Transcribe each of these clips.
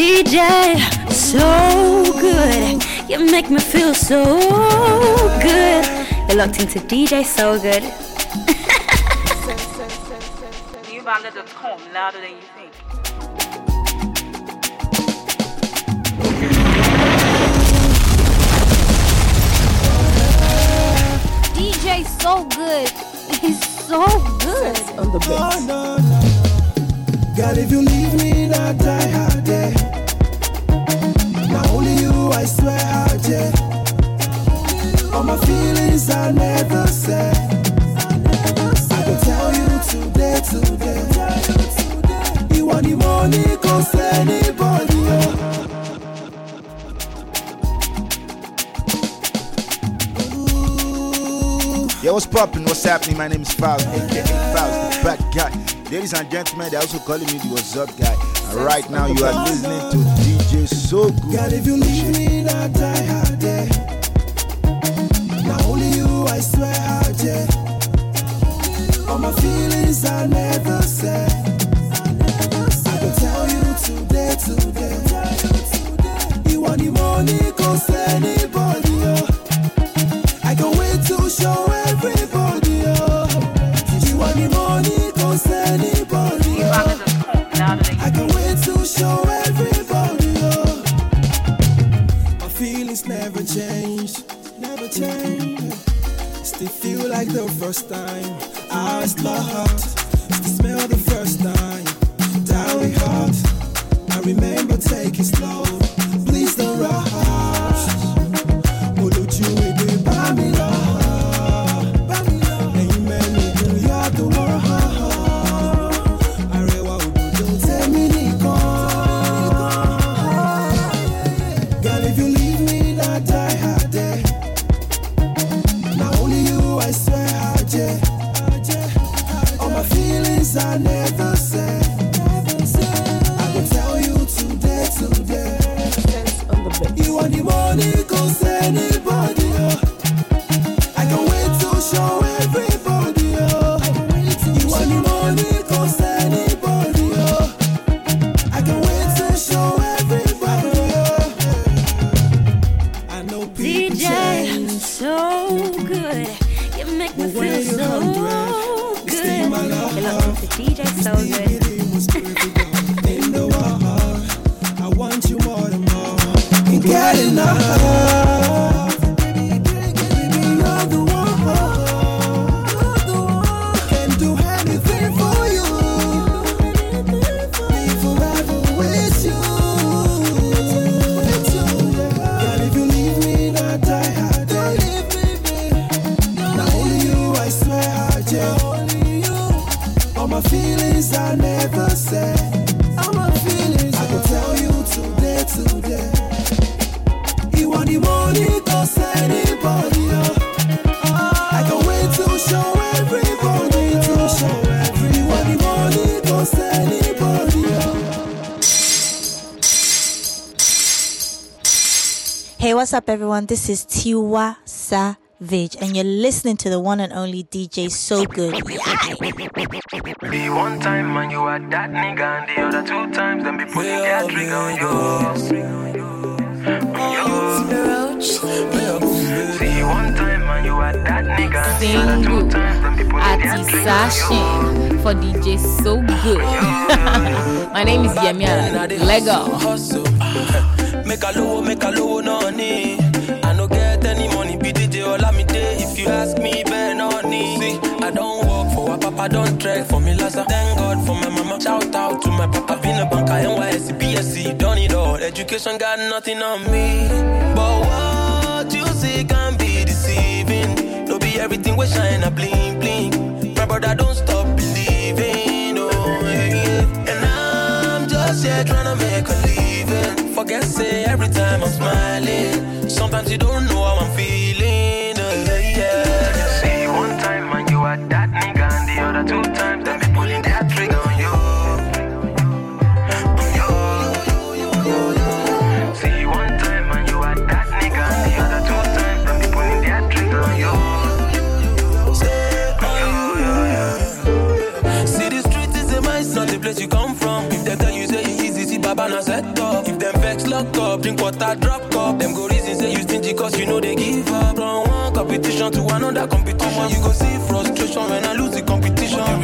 DJ, so good. You make me feel so good. You're locked into DJ So Good. Newbandit.com, louder than you think. DJ So Good. He's so good. On the Oh, bass. God, if you leave me, not die hard, yeah. Not only you, I swear, hard, yeah. All my feelings I never said. I can tell you today, today. You want the money, cause anybody, oh. Yo, what's poppin'? What's happening? My name is Falz, aka Falz, the bad guy. Ladies and gentlemen, they're also calling me the What's Up guy. And right now, you are listening to DJ So God, Good. if you leave me, not die hard, yeah. Not only you, I swear, yeah. All my feelings I never said. I can tell you today, today. You want the money, cause anybody, first time. I was lost, smell the first time. Down hard, I remember taking slow. Everyone? This is Tiwa Savage, and you're listening to the one and only DJ So Good. The one time man you are that nigga and the other two times them be putting their trigger on you. See one time man you are that nigga and the other two times them be putting their Ati trigger on you. For DJ So Good. My name is Yemi Alade. Lego. Make a low, make a low, no need. DJ Olamide. If you ask me, better not need. See, I don't work for a papa, don't trek for me, Laza. Thank God for my mama. Shout out to my papa, been a banker, NYSC, BSc, done it all. Education got nothing on me. But what you see can be deceiving. No be everything we shine a bling bling. My brother, don't stop believing. Oh, yeah. And I'm just here trying to make a living. Forget say every time I'm smiling. Sometimes you don't know how I'm feeling. And the two times them be pulling their trigger on you. On you. See one time man you are that nigga and the other two times them be pulling their trigger on you. See the street is a mice, not the place you come from. If they tell you say you easy, see cabana set up. If them vex lock up, drink water drop cup. Them go reason say you stingy cause you know they give up. From one competition to another competition, you go see frustration when I lose the. The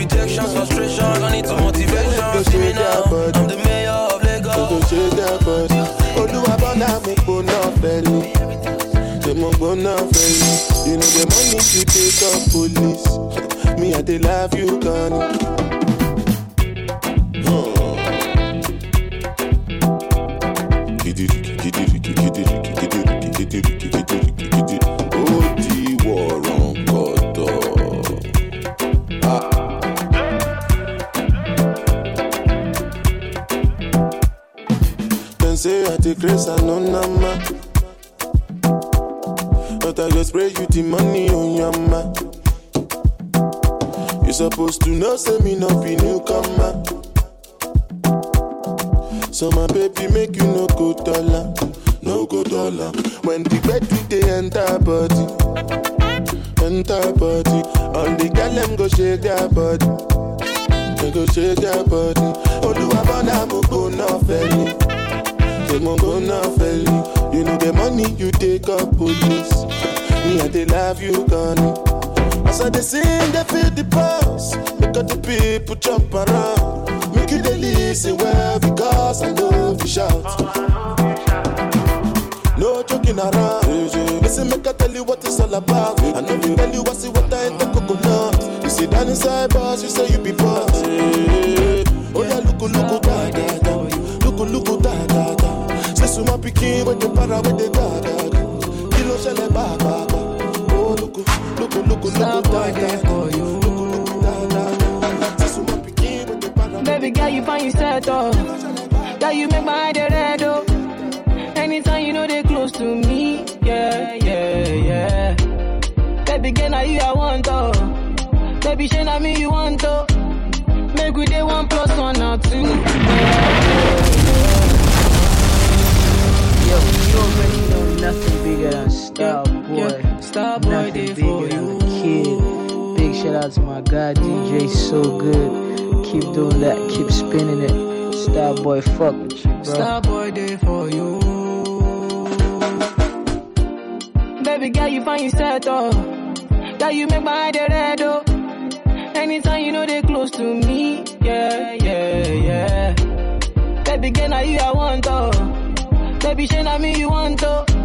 rejection, frustration, turn it to motivation. See me now, I'm the mayor of Lagos. Go shake that body. Olúwabọ́lá mo gbóná fẹ́lú. Mo gbóná fẹ́lú? You know the money to take up police. Me, I dey love you, Connie. I nama. But I go spray you the money on your ma. You supposed to know, say me no be newcomer. So my baby make you no go dollar, no go dollar. When the bed they enter body, enter body. All the girl them go shake their body, they go shake their body. Olúwabọ́lá mo gbóná fẹ́lẹ̀. Mo gbóná fẹ́lẹ̀. You know the money you take up police. Me I dey love you, Connie. As I dey sing, they feel the pulse. All the people jump around. Make you dey listen well because I know you shout. No joking around. Listen, make I tell you what it's all about. I know you tell you what's it, what I ain't the coconut. You sit down inside bars, you say you be boss. Oh yeah, look, look, da da da. Look, look, da da da. My pikin with the para with the for you. Look, look, da da da. Say so my pikin with the para. Baby girl, you find yourself oh. Girl, you make my head red oh. Anytime you know they close to me, yeah, yeah, yeah. Baby girl, now you I want oh. Baby, shey na me you want oh. Make we day one plus one or two. Yo, you already know nothing bigger than Star Boy. yeah. Star Boy nothing bigger for than the kid. Big shout out to my guy DJ, so good. Keep doing that, keep spinning it. Star Boy, fuck with you, bro. Star boy for you. Baby girl, you find yourself oh. Girl, you make my head red oh. Anytime you know they close to me, yeah, yeah, yeah. Baby girl, now you I want oh. Baby, shey na me you want oh.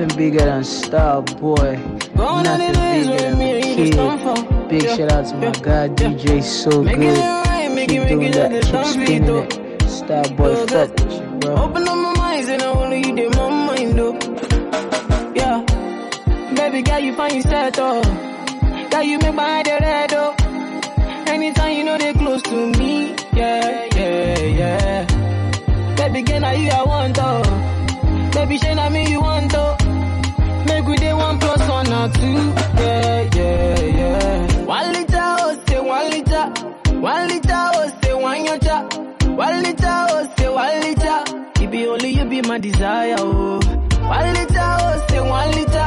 Nothing bigger than Star Boy. Gone are the Nothing bigger than me and you the just come from. kid. Big shout out to my guy DJ, so good. it right, make Keep doing that, keep spinning it. Star Boy, fuck with you, bro. Open up my mind, and I only you did my mind, though. Yeah. Baby girl, you find yourself, though. Girl, you make my head red, my desire, oh. One liter, oh, say one liter.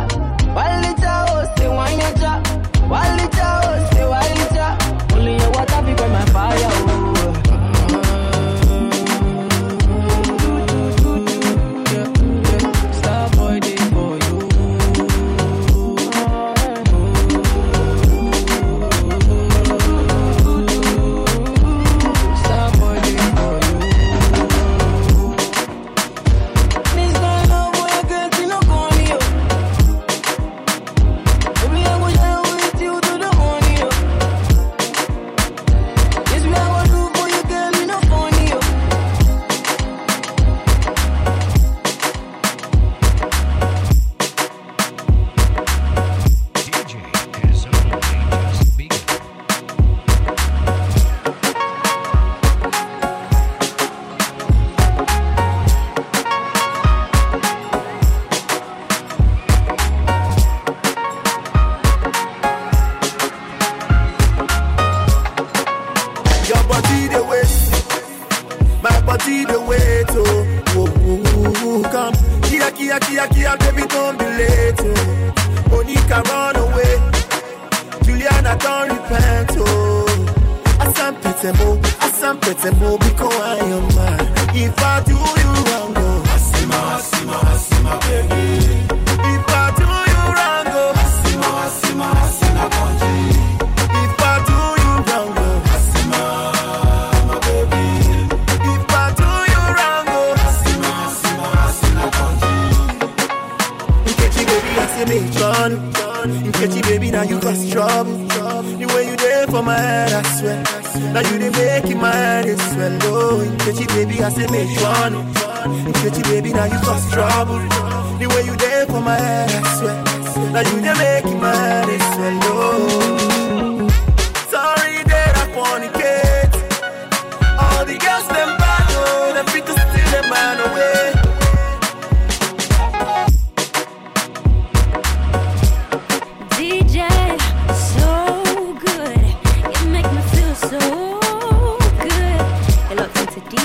One liter, oh, say one yacha. One liter,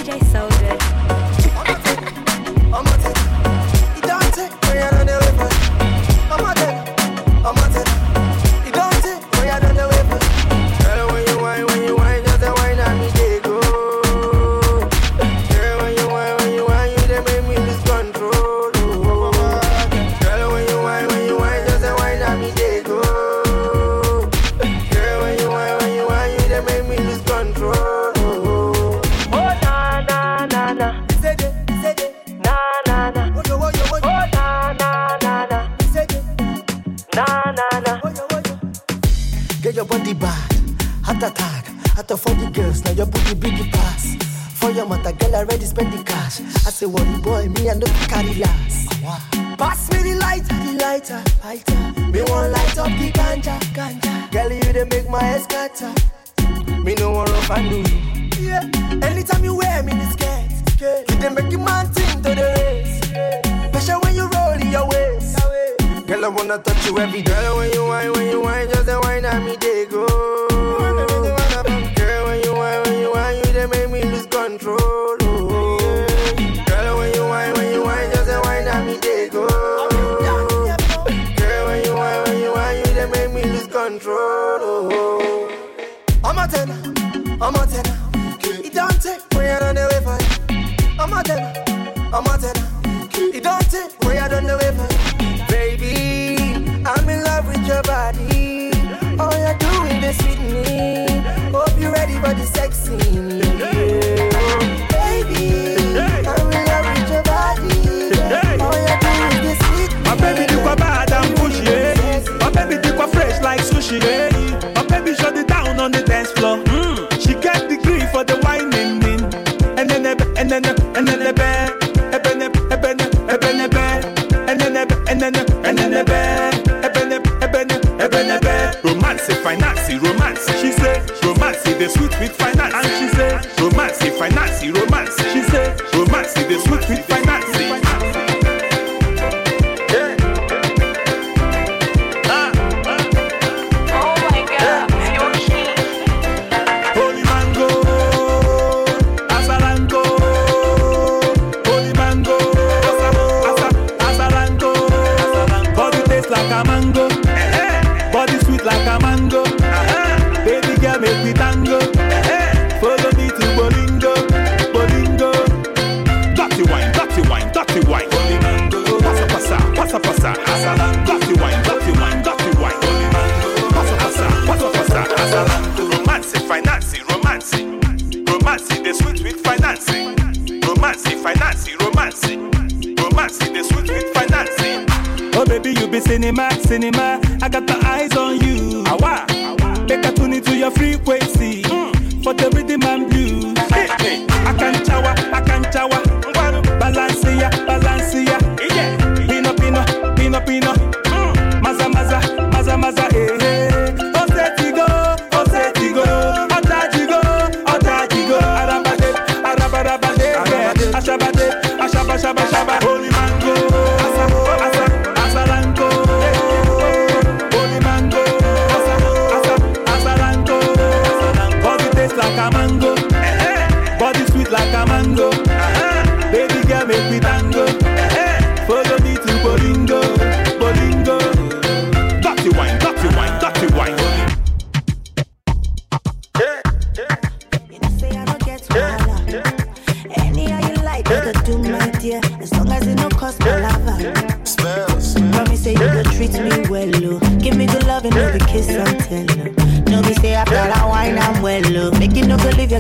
DJ, so good.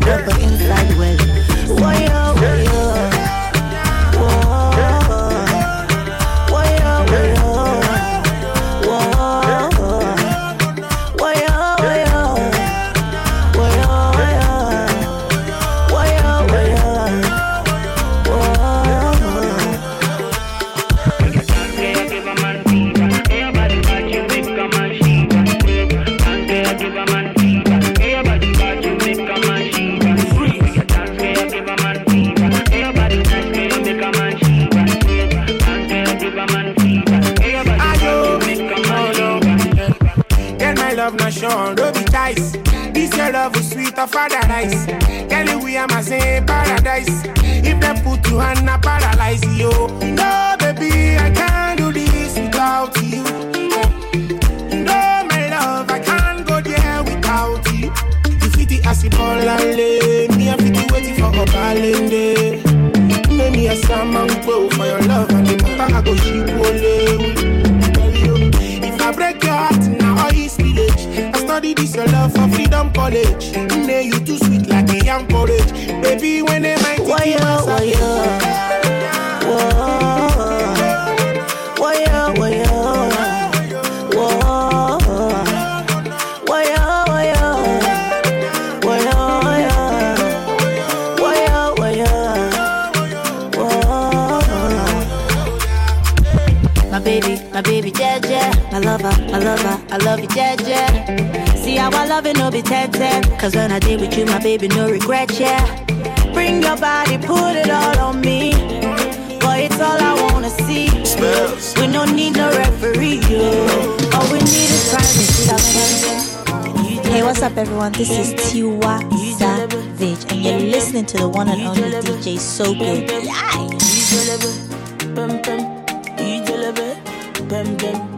together. lover. I love you, dead, yeah. See how I love it, no be dead, dead. Cause when I did with you, my baby, no regret, yeah. Bring your body, put it all on me. Boy, it's all I wanna see. We don't need no referee, yo. All we need is privacy. Hey, what's up, everyone? This is Tiwa Savage, and you're listening to the one and only DJ So Good. Yeah.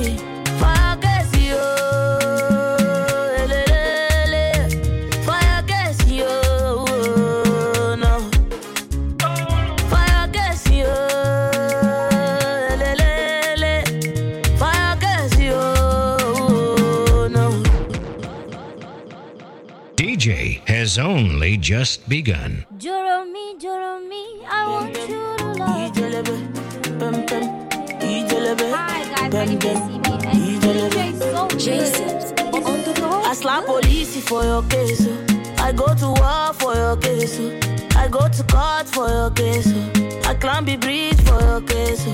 only just begun. Joromi, Joromi, I want you to love me. Hi guys, my name is I slap police for your case. Oh. I go to war for your case. Oh. I go to court for your case. Oh. I climb the bridge for your case.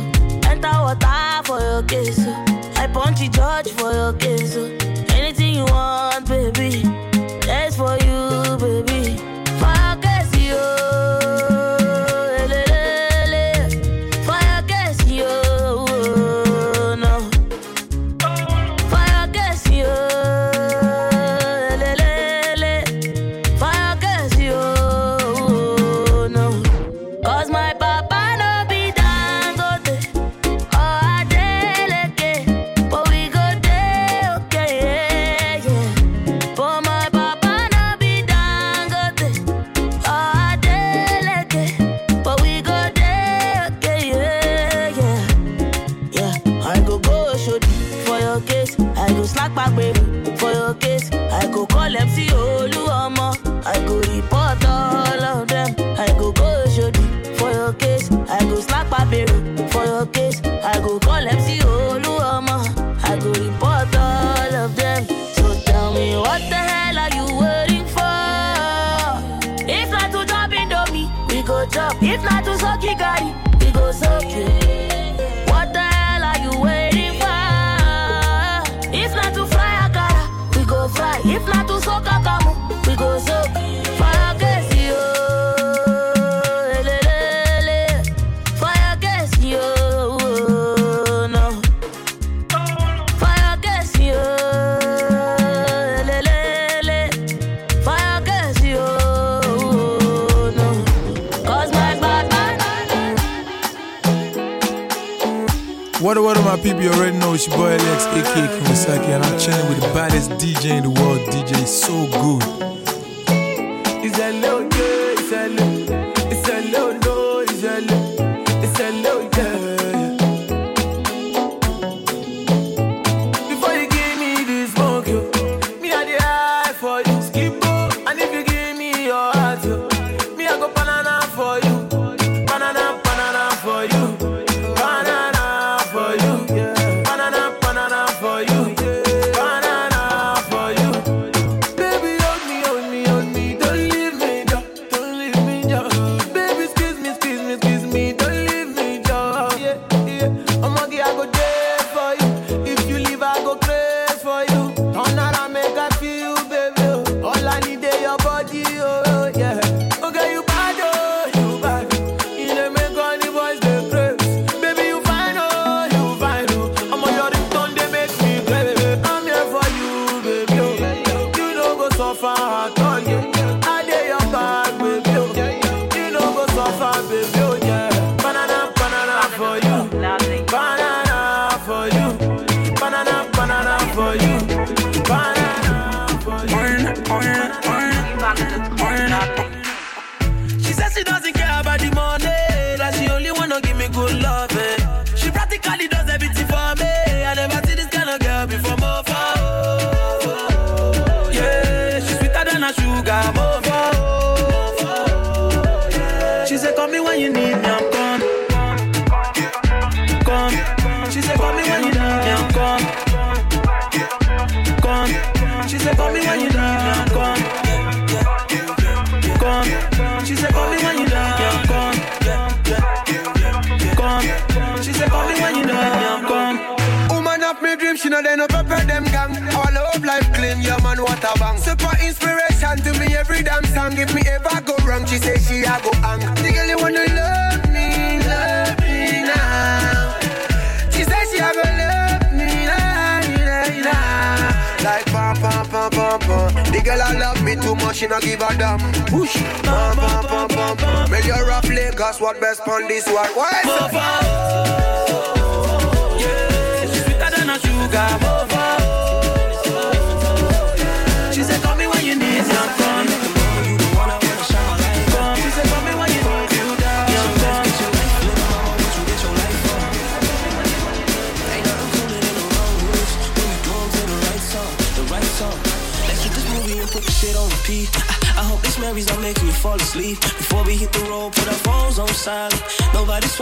Enter water for your case. I punch the judge for your case. Anything you want, baby. That's for you, baby.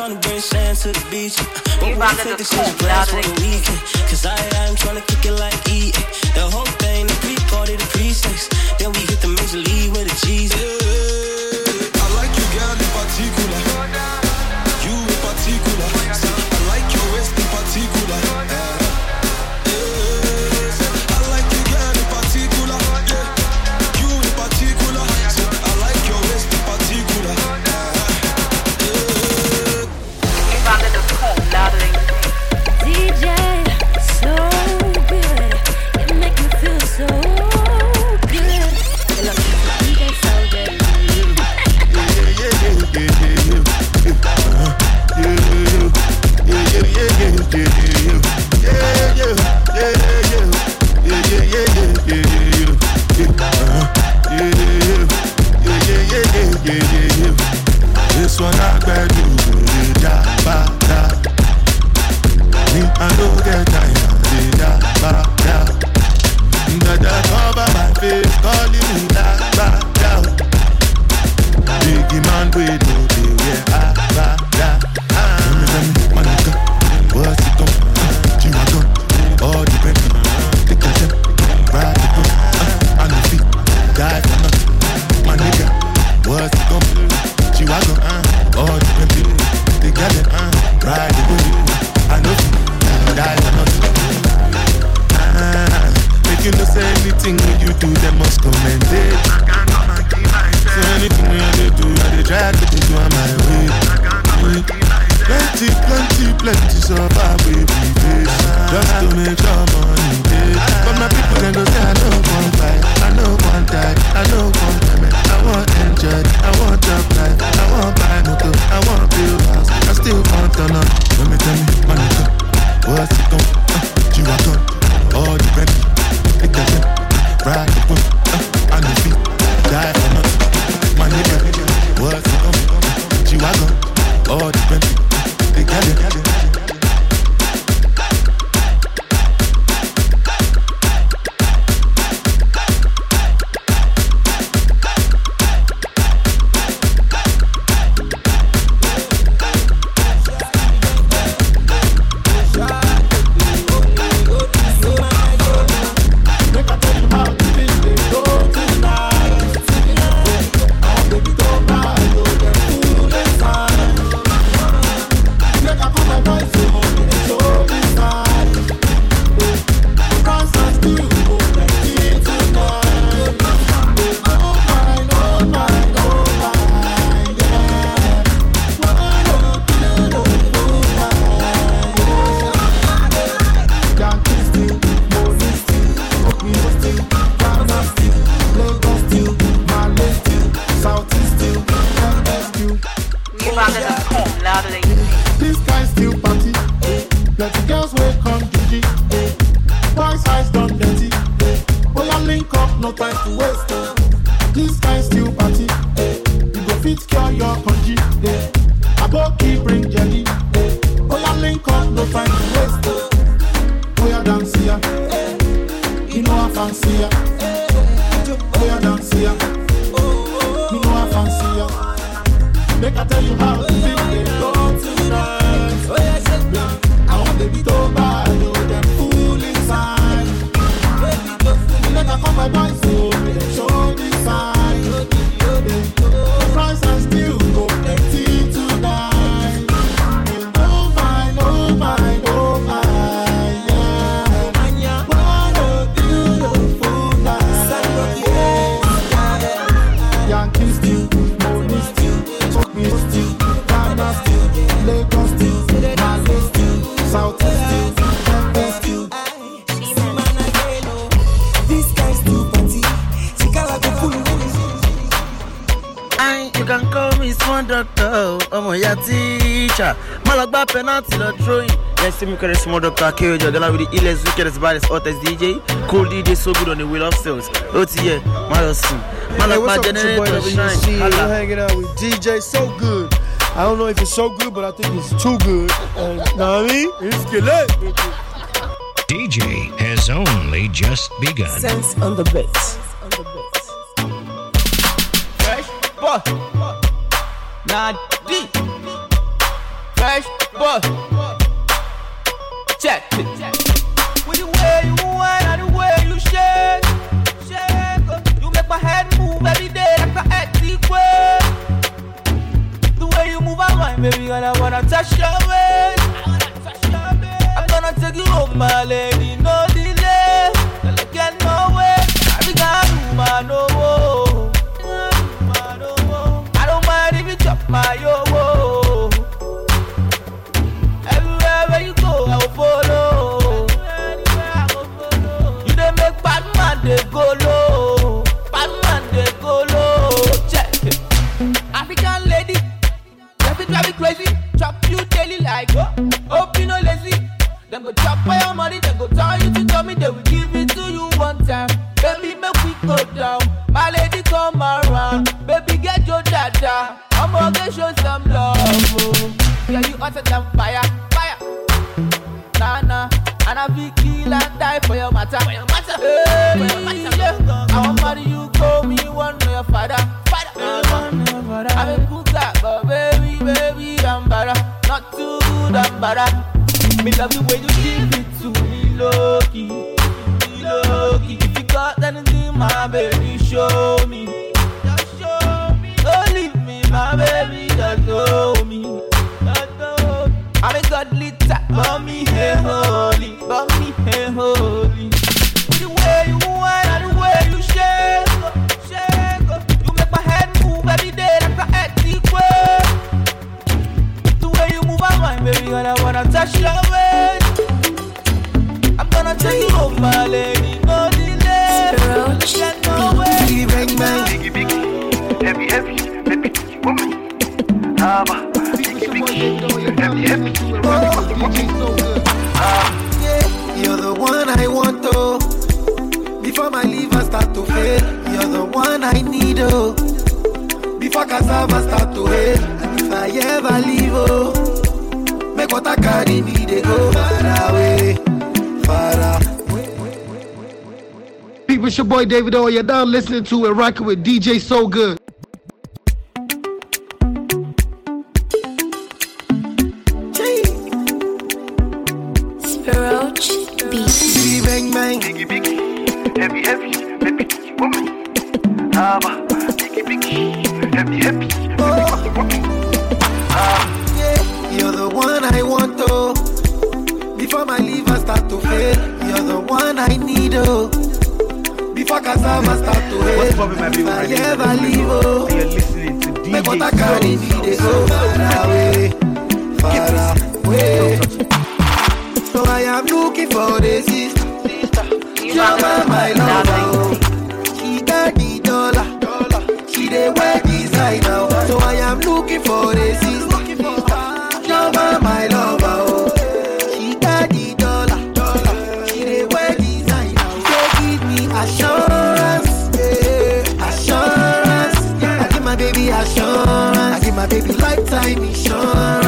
trying to bring sand to the beach. But we take this shit glass for the weekend. Cause I am trying to kick it like The whole thing, the pre party, the pre sex. Then we hit the major league with a Jesus. Anything you do, they must commend it. So anything they do, they try to do on my way. Plenty, plenty, plenty survive so. Just to make sure money. But my people they go say I know one buy, I know one die, I know one time. I want enjoy, I want job life, I want buy motor, I want build house, I still want to know. Let me tell me, money come, what's it come? Uh, you are all depend, it doesn't ride with. Uh, I no find the waste. Oh. We are dance here. You know I fancy ya. We are dance here. You know I fancy ya. Make I tell you how to feel it. Go tonight. I want to be told by you. Them fool inside. Make I call my boys. So show me sign. Price has still. teacher. Malagba penalty the throwing. Next time you carry small doctor KO Jagala with the illest, wickedest, baddest, hottest DJ. Cool DJ so good on the wheel of sales. OTA, Madison. Malagba generator shine. Holla. Hanging out with DJ so good. I don't know if it's so good, but I think it's too good. And? It's good. DJ has only just begun. Sense on the bass. Fresh, but not but check it. With the way you whine and the way you shake, shake, you make my head move every day like an electric wave. The way you move and around, baby, and I wanna touch your waist. I'm gonna take you over my leg. David O. You're down listening to it, rocking with DJ So Good. Roach Biggie bang bang. Biggie biggie, heavy heavy, baby woman. Abba, biggie biggie, heavy heavy, oh. Yeah, you're the one I want, oh. Before my liver start to fail, you're the one I need, oh. Before cassava start to hail, What's poppin', my people? I My name is ever David leave, oh. And you're listening to DJ Make what I So carry me, they oh, go far away, far away. So I am looking for the sister. Jama, my lover. She got the dollar. She dey wear designer. So I am looking for the baby lifetime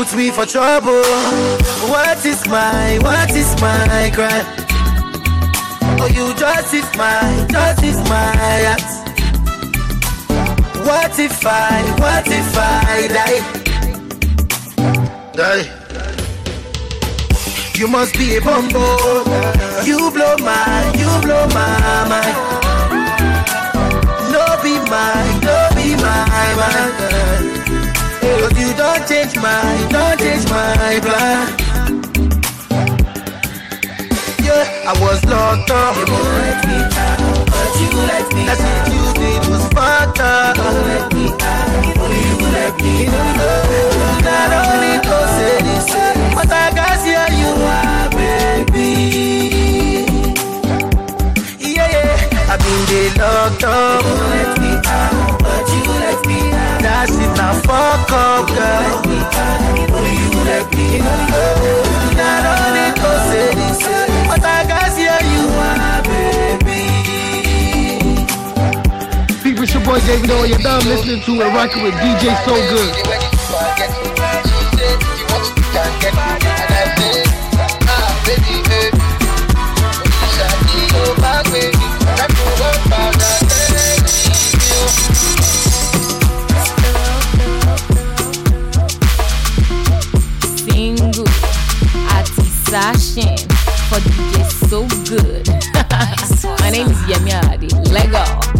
Say put me for trouble. What is my, what is my crime? Oh, you justify, justify my acts. What if I, what if I die? Die. You must be a bumbo. You blow my, you blow my mind. No be mine, no be my mind. Cause you don't change my, I was locked up. You won't let me out, but you let me That's what you did was fucked up. Let me out, but you let me know. Not only go say this, but I can see how you are, baby. Yeah, yeah, I've been there locked up. You won't let me out, but you let me out. That's it, now fuck up, girl. You let me out, but you let me know. Not only say your boy David O. You're down listening to and rocking with DJ So Good. single àti sashin for DJ so good. My name is Yemi Alade. Lego.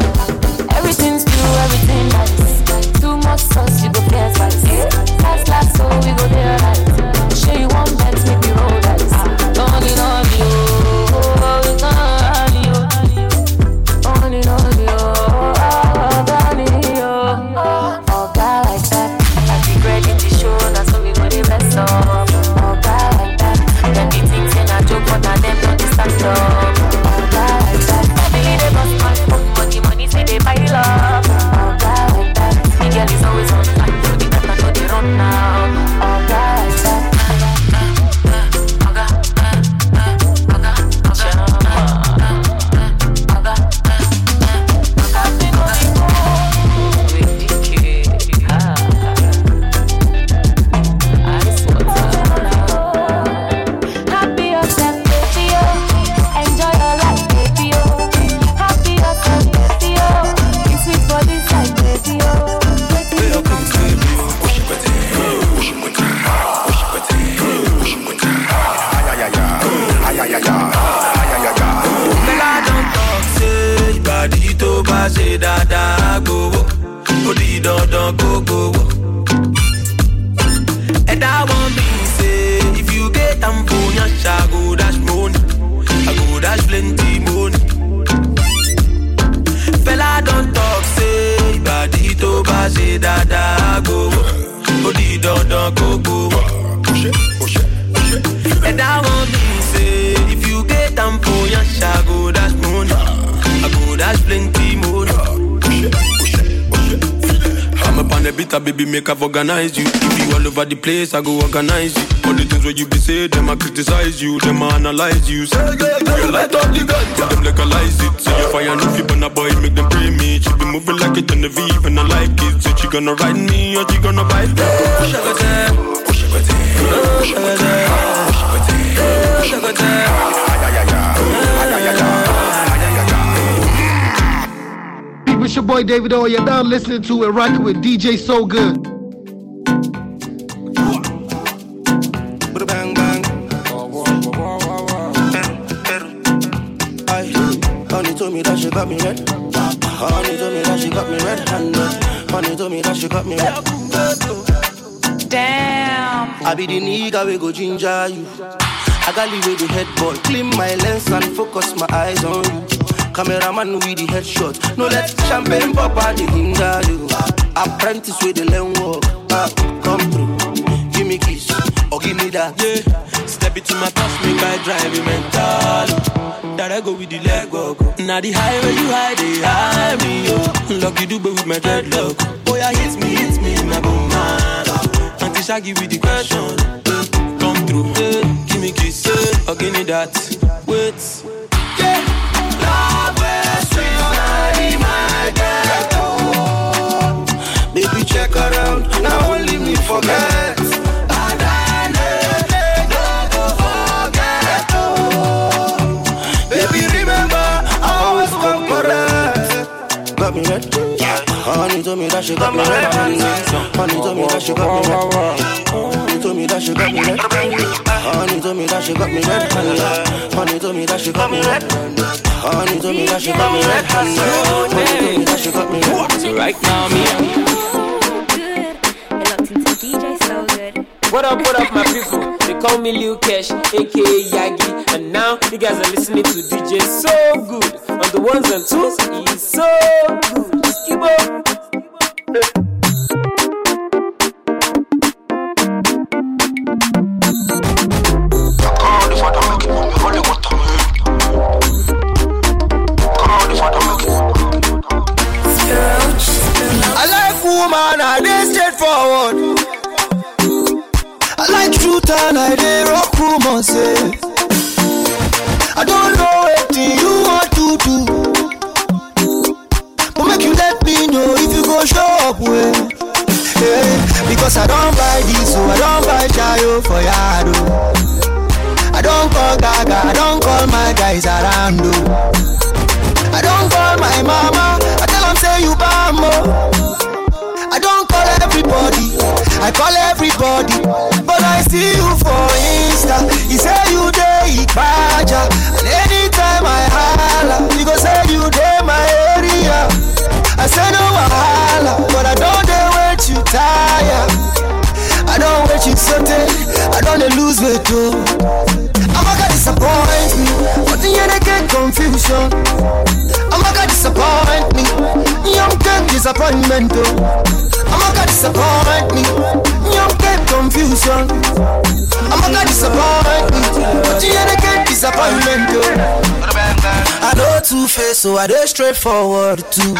Everything's new, everything nice. Too much sauce, organize you. If you all over the place, I go organize you. All the things where you be say, them I criticize you, them I analyze you. Say, yeah, yeah, you light up the gun, tell them legalize it. Say your fire no fit, but a boy make them pray me. She be moving like it on the V, and I like it. Say she gonna ride me, or she gonna bite me. Push her down, push her down, push her down, push her It's your boy David O. You're now listening to and rocking with DJ So Good. Told me that she got me red. Damn. I be the nigga we go ginger you. I got leave with the headboard. Clean my lens and focus my eyes on you. Cameraman with the headshot. No let champagne pop out the hinder you. Apprentice with the learn walk. Ah, come through. Give me kiss or give me that. Yeah. Step into my past, make I drive you mental. That I go with the leg walk. Now the highway you hide, they hide me, yo. Lucky do with my dreadlock. Boy, I hit me, hit me, my boom, man. Auntie Shaggy with the question. Come through, eh, give me kiss, eh, or give me that. Wait. Yeah. Love sweet, honey, my girl. Baby, check around. Now only me forget. Got me red. Honey told me that she got me red. Honey told me that she got me red. Honey told me that she got me red. Honey told me that she got me red. Honey told me that she got me red. Honey told me that she got me red. Honey told me that she got me red. Right now, me. What up, what up, my people? They call me Lil Kesh, aka Yagi, and now you guys are listening to DJ So Good on the ones and twos. He's so good. Skibbo. I so I dey straightforward too.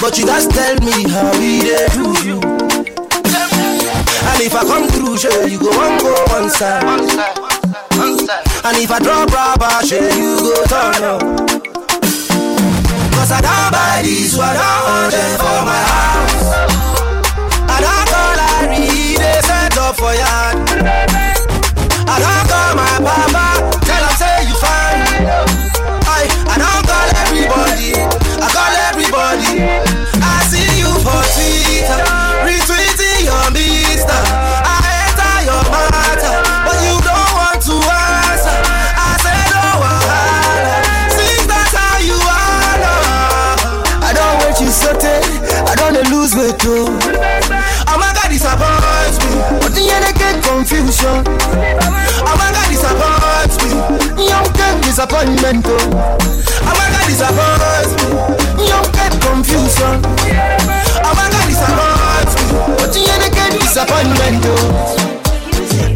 But you guys tell me how we dey do you. And if I come through, sure you go one go one side. And if I drop rubber, sure you go turn up. Cause I don't buy this, what I want for my house. I don't call Larry, they set up for yard. I don't call my papa, disappointment. Oh. Amaka disappoints me. You get confusion. Amaka disappoints me. But you get disappointment. Oh.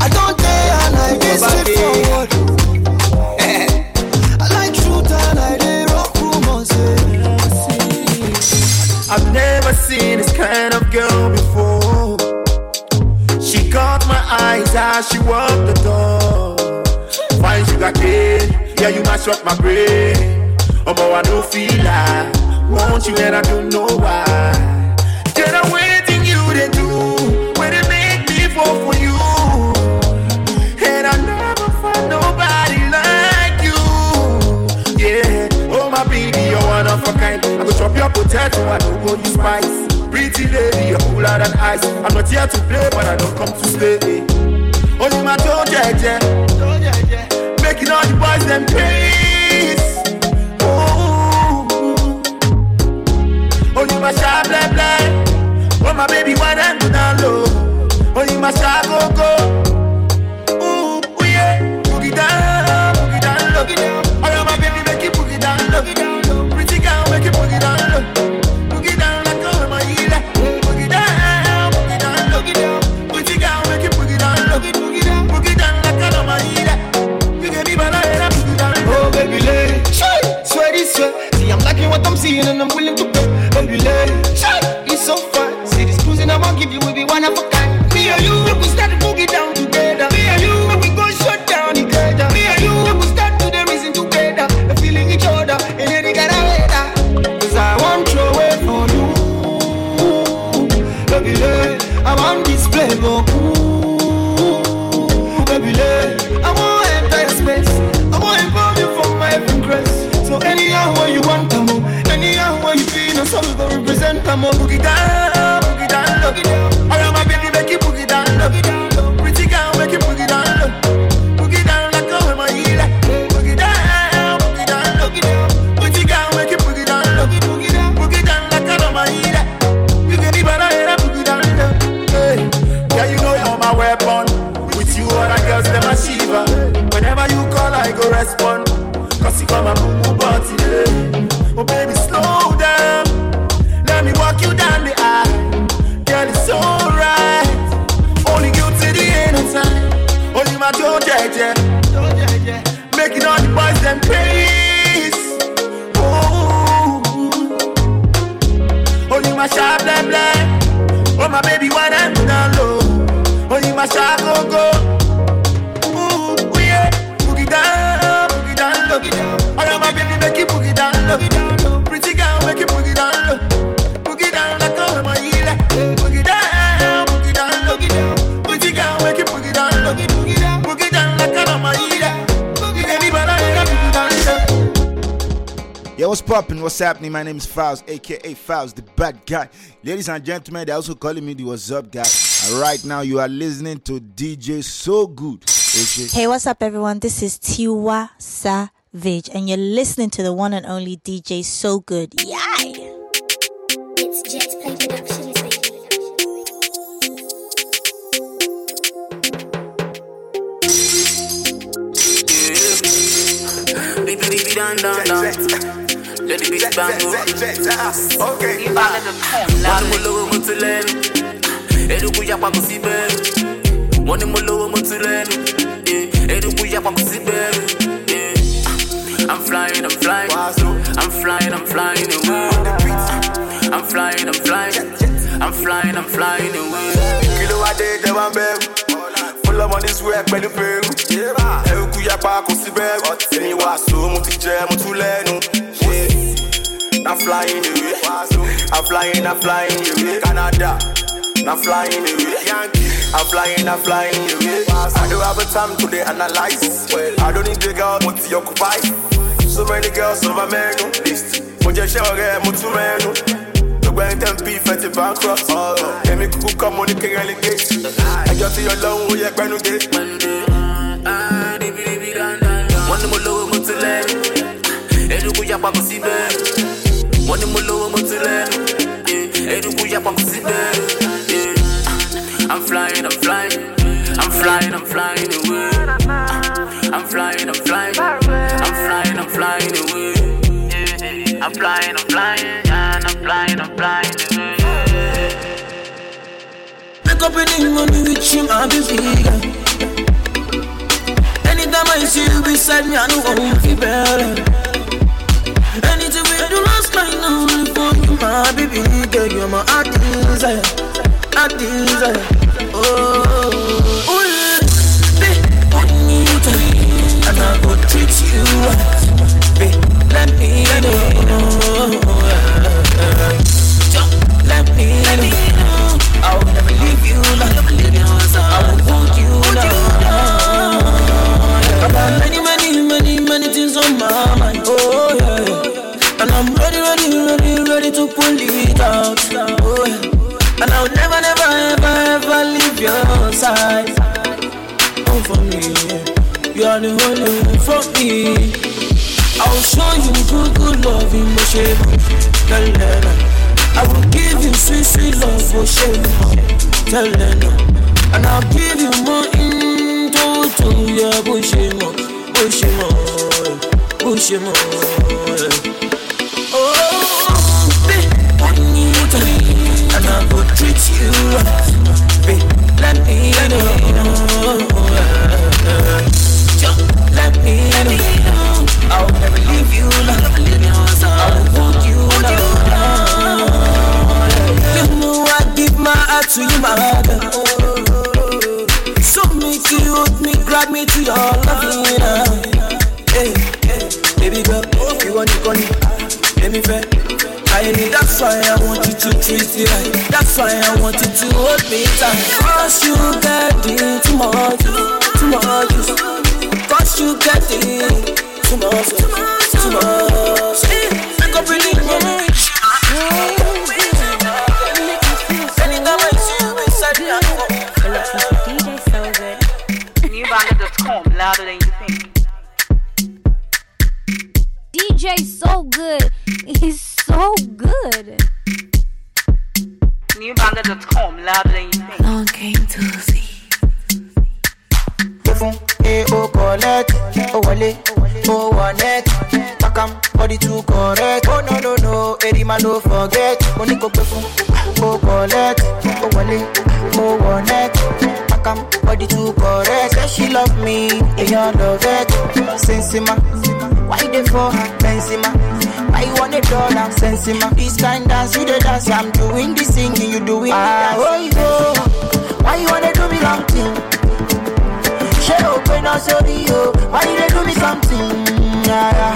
I don't care and I get straightforward. I like truth and I dey rock rumors. eh. I've never seen this kind of girl before. She caught my eyes as she walked the door. Fine sugar cane, yeah, you mash up my brain. Oh, but I don't feel like want you and I don't know why. Get away thing you they do when they make me fall for you. And I never find nobody like you. Yeah, oh my baby, you're one of a kind. I go chop your potato, I don't go use spice. Pretty lady, you're cooler than ice. I'm not here to play, but I don't come to stay. Oh, you my toe, jeje. Making all the boys them praise. Oh, you my shy blah blah. Oh, my baby, why them do down low? You my shy go go. Ooh, ooh, yeah. Boogie down, boogie down low. Oh, swear. See, I'm liking what I'm seeing and I'm willing to pay. Baby, lay. Shy, it's so fun. See, this cruising I won't give you will be one of a kind. Me and you, what's happening? My name is Falz, aka Falz, the bad guy. Ladies and gentlemen, they're also calling me the What's Up guy. And right now, you are listening to DJ So Good. aka Hey, what's up, everyone? This is Tiwa Savage, and you're listening to the one and only DJ So Good. Yeah! It's Jet Play Productions, baby. Beep beep beep down down down. Let the beat bang Okay. Wọ́n ní mo lówó mo ti lẹ́nu. Eruku yapa kò sí bẹ́ẹ̀rù. Wọ́n ní mo lówó mo ti lẹ́nu. Eh, Eruku yapa kò sí bẹ́ẹ̀rù. Eh, I'm flying, I'm flying. I'm flying, I'm flying away. I'm flying, I'm flying. I'm flying, I'm flying away. Kí ló wá dé tẹ́ wá ń bẹ̀rù? Full of money swear pẹ̀lú pẹ̀rù. Ẹ̀rù kú yapa kò sí. Èmi wá so mo ti jẹ mo tún lẹ́nu. I'm flying away. I'm flying, I'm flying away. Canada. I'm flying away. Yankee. I'm flying, I'm flying away. I don't have a time to analyze. Well, I don't need the girl, mo ti occupy. So many girls on my menu list. Mo jẹ iṣẹ́ ọ̀rẹ́ mo tún mẹ́nu. Gbogbo ẹni tẹ́ ń bí ìfẹ́ ti bankrupt. Èmi kúkú kọ́ mo ní kéré lè gé. Ẹjọ́ tí ọlọ́run ó yẹ pẹ́nu dé. Wọ́n ní mo lówó mo ti lẹ́nu. Eruku yapa kò sí bẹ́ẹ̀rù. Wọ́n ní mo lówó mo ti lẹ́nu. Eh, yapa kò sí. Eh, I'm flying, I'm flying. Away. I'm flying, I'm flying. I'm flying, I'm flying. Away. I'm flying, I'm flying, yeah, I'm flying, I'm flying. Yeah. Wake up in the morning with you, my baby. Anytime I see you beside me, I know I won't feel better. My baby girl. You're my heart desire. Oh, e o collect o wọlé o wọnẹt pakam body too correct. Oh no no no erima no forget. Mo ní kò gbé fún o collect o wọlé o wọnẹt pakam body too correct. Say she love me èèyàn love it. Sensima why you dey for? Her benzema why you wan dey dull am sensima this kind dance you dey dance. I'm doing the singing you doing the dance. ah oyibo why you wan dey do me long thing. Ṣé o pé náà sórí why you do me something yàrá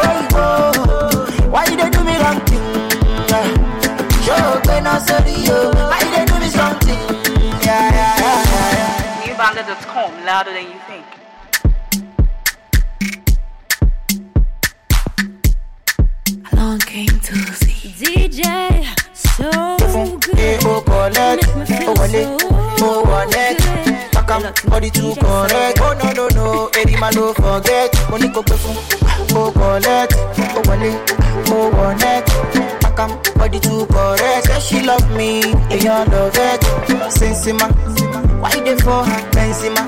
oyinbo oh. why you do me wrong thing yeah. ṣé o pé náà sórí o why you do me something yàrá. Newbanger.com, louder than you think. Along came to see. DJ, so oh, good. o collect o wọlé o wọnẹt pakam body too correct. Oh no no no erima no forget. Mo ní kò gbé fún o collect o wọlé o wọnẹt pakam body too correct. Say she love me èèyàn love it. Sensima why you dey for her benzema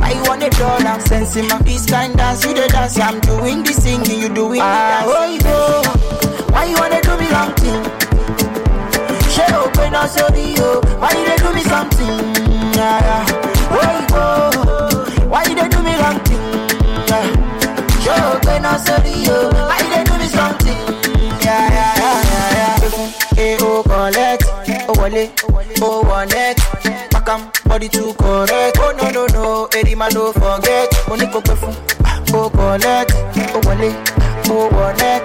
why you wan dey dull am sensima this kind dance you dey dance i'm doing the singing you doing the dance. ah oyibo why you wan dey do me wrong thing. ṣé o pé náà sórí o why you dey do me something why dey do me wrong thing? Yeah. ṣé o pé náà sórí o why dey do me collect o wọlé o wọnẹt pakam body too correct. Oh no no no forget.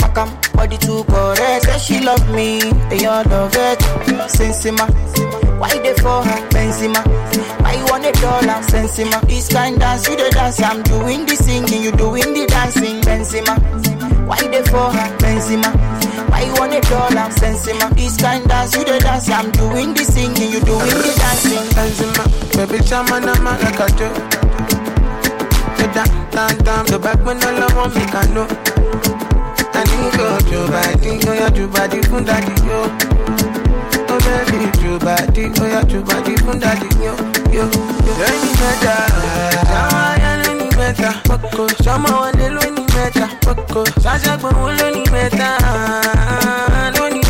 Pakam body too correct. She love me èèyàn love it why you dey for her benzema why you wan dey dull am sensima this kind dance you dey dance i'm doing the singing you doing the dancing benzema why you dey for her benzema why you wan dey dull am sensima this kind dance you dey dance i'm doing the singing you doing the dancing benzema baby chama na malakajo. Down, down, down, the back when all I want me can know. I need go to body, oh yeah, to body fun daddy yo baby, true body, oh yeah, true body, from daddy, yo, yo, yo. Any better, now I am any better, Boko, Shama one day, one any better,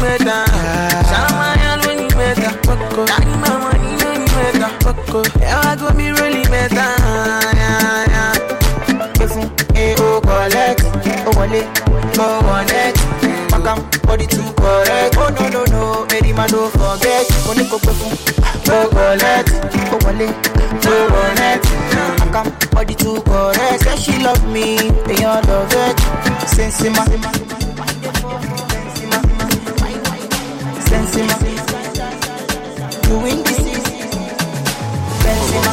better, Shama and any better, Boko, Daddy, better, go collect, body too oh, no, no, no. Man don't forget. Money go pay fún, go collect. Go wọlé, on it. Pakam, body too correct. Say she love me, they all love it. Sensima, Sensima, win this is Sensima.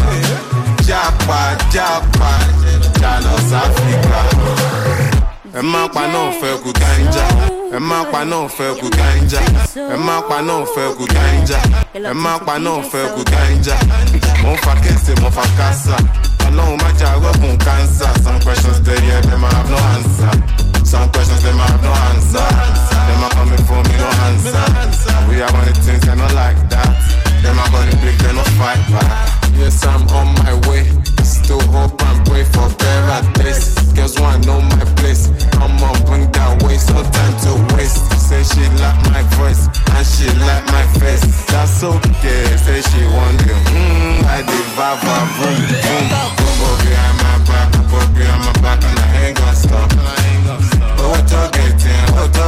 jálọ Sáfíríkà. Ẹ má pa náà fẹ́ kú gánjà. Ẹ má pa náà fẹ́ kú gánjà. Ẹ má pa náà fẹ́ kú gánjà. Ẹ má pa náà fẹ́ kú gánjà. Mo ń fa kése, mo fa kásá. Ọlọ́run má jà rọ́gùn kánsà. Some questions dey here, dem have no answer. Some questions dem have no answer. Dem are coming for me, no answer. We are one of the things they not like that. Dem are gonna big, they no fight back. Yes, I'm on my way. Still hope and pray for better. Girls want know my place. Come on, bring that waist. No time to waste. Say she like my voice and she like my face. That's okay. Say she want you. Mm, I did vava boom boom. Behind my back, popo behind my back, and I ain't gonna stop. Owó tó gẹ̀tì ẹ̀, owó tó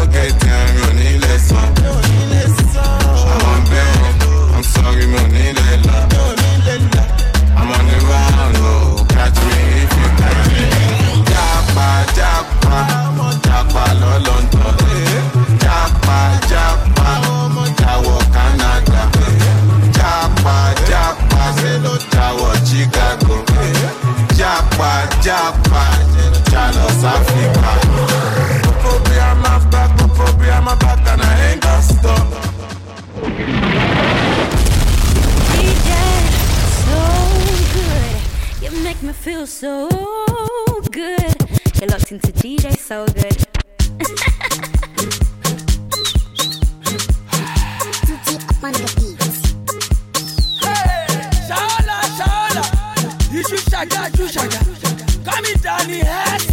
jálọ Sáfíríkà. Popo behind my back, popo behind my back, and I ain't gonna stop. so good. You make me feel so good. You're locked into DJ so good. Hey, Shaola, Shaola, Iṣu ṣàjà, Iṣu ṣàjà, Kọ́mi Dani Hẹ́sùn. Oh,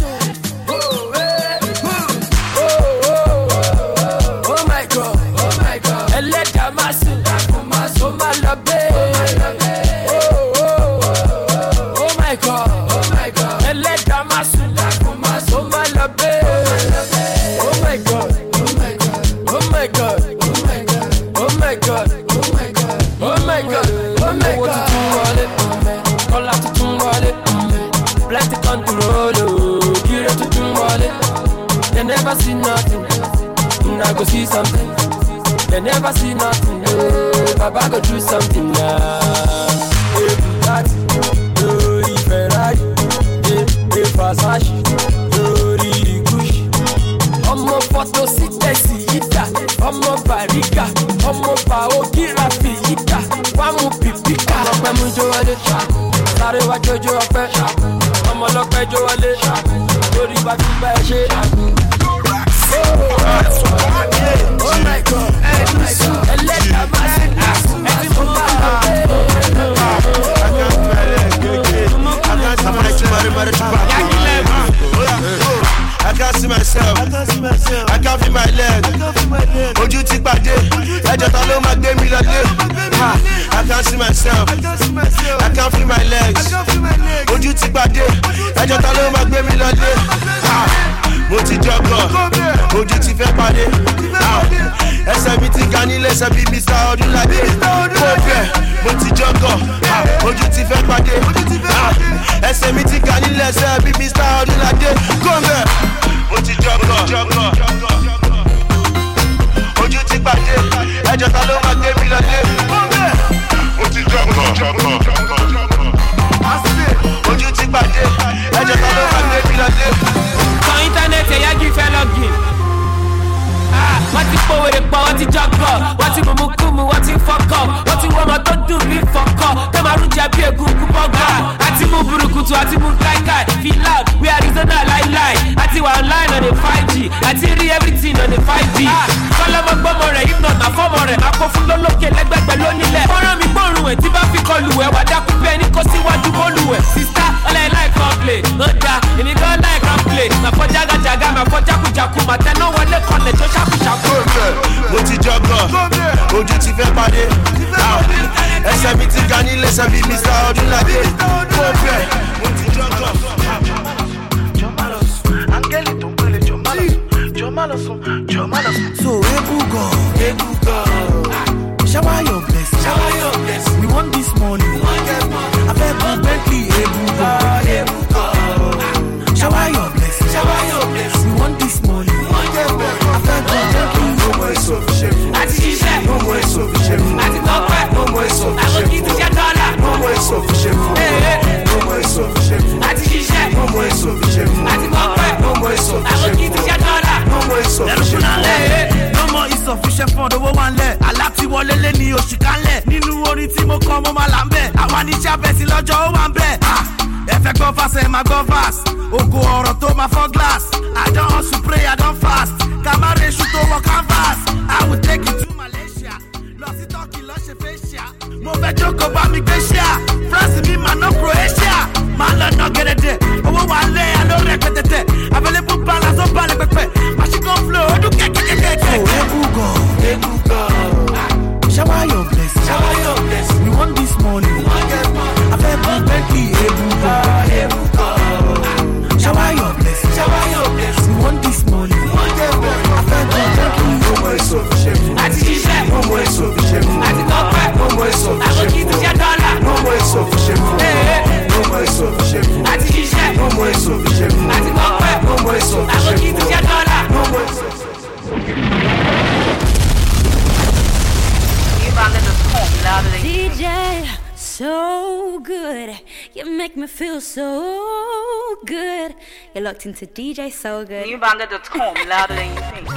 You're locked into DJ So Good. Newbanger.com, louder than you think.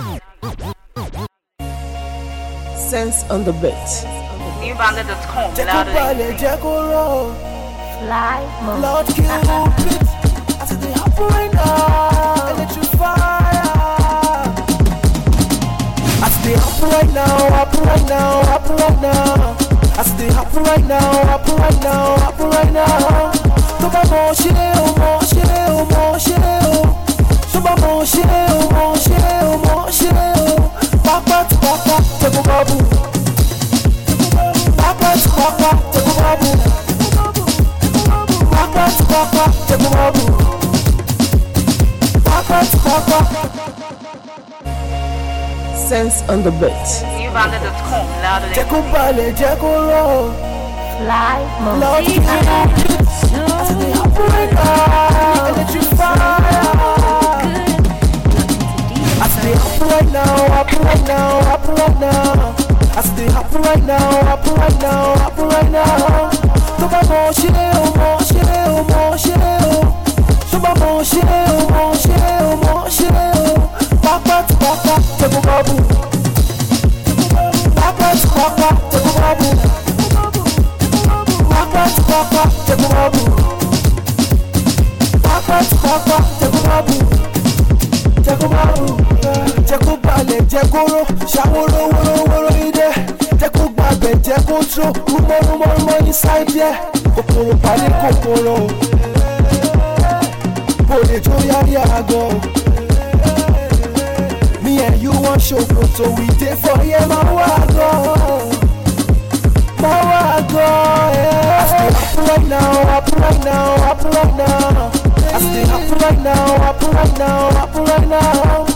Sense on the beat. Newbanger.com, Jẹ́ kó louder than you balẹ̀, jẹ́ kó rọ̀. Fly Lord Cupid, I see the happen right now. Electrify. I see the happen right now, happen right now, happen right now. I see the happen right now, happen right now, happen right now. Tó bá mọ̀ ṣe o, mọ̀ ṣe o. Papa to papa, take a bubble. Papa to papa. Sense on the beat. Newbanger.com, louder than Jẹ́ kó balẹ̀, jẹ́ kó rọ̀. Fly Lord, you can I see the happen right now. Electrify. I the happen right now, happen right now, happen right now. I see the happen right now, happen right now, happen right now. Tó bá mọ̀ ṣe o, mọ̀ ṣe o, mọ̀ ṣe o. Tó bá mọ̀ ṣe o, mọ̀ ṣe o, mọ̀ ṣe o. Pápá tí pápá, tẹ̀kọ̀ bọ́ọ̀bù. Pápá tí pápá, tẹ̀kọ̀ Papa to papa, take a babu. Papa to papa, take a babu. Take a babu. Take a balẹ̀, jẹ́ kó ró, ṣàwòrán wórówóró ìdẹ́. Jẹ́ kó gbàgbẹ́, jẹ́ kó tró, rúmọ́ rúmọ́ rúmọ́ ní sáìdì ẹ̀. Kòkòrò pàdé kòkòrò. Bòdè tó yárí àgọ́. Me and you want ṣòfò, so we dey for yẹn máa wá gan. Máa wá àgọ́ happen right now happen right now happen right now. I stay happen right now, happen right now, happen right now.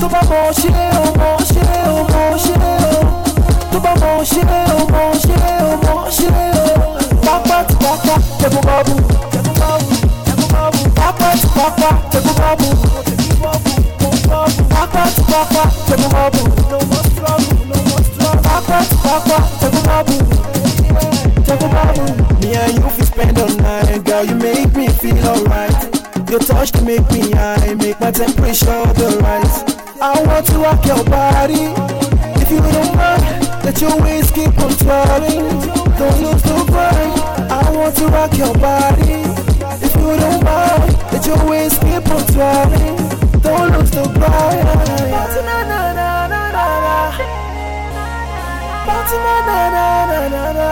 Tó bá mọ̀ ṣe o, mọ̀ ṣe o, mọ̀ ṣe o. Tó bá mọ̀ ṣe o, mọ̀ ṣe o, mọ̀ ṣe o. Pápá tí pápá, tẹ̀kọ̀ bọ́ọ̀bù. Pápá tí pápá, tẹ̀kọ̀ bọ́ọ̀bù. Pápá tí pápá, tẹ̀kọ̀ bọ́ọ̀bù. Pápá tí pápá, tẹ̀kọ̀ bọ́ọ̀bù. Tẹ̀kọ̀ Me and you fit spend all night, girl, you make me feel alright. Your touch to make me high, make my temperature the right. I want to rock your body. If you don't mind, let your waist keep on twirling. Don't lose the grind. I want to rock your body. If you don't mind, let your waist keep on twirling. Don't lose the grind. Party na na na na na na.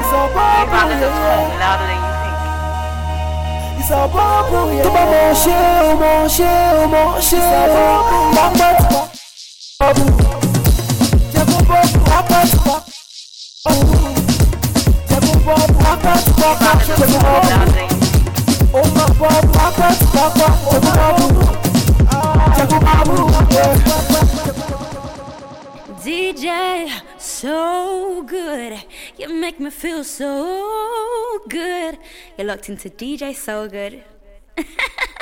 It's a bubble, yeah. Louder than you. It's a bubble, yeah. Tuba mo she, o mo she, o mo she. Bamba tuba, bubble. My DJ, so good. You make me feel so good. You're locked into DJ, so good.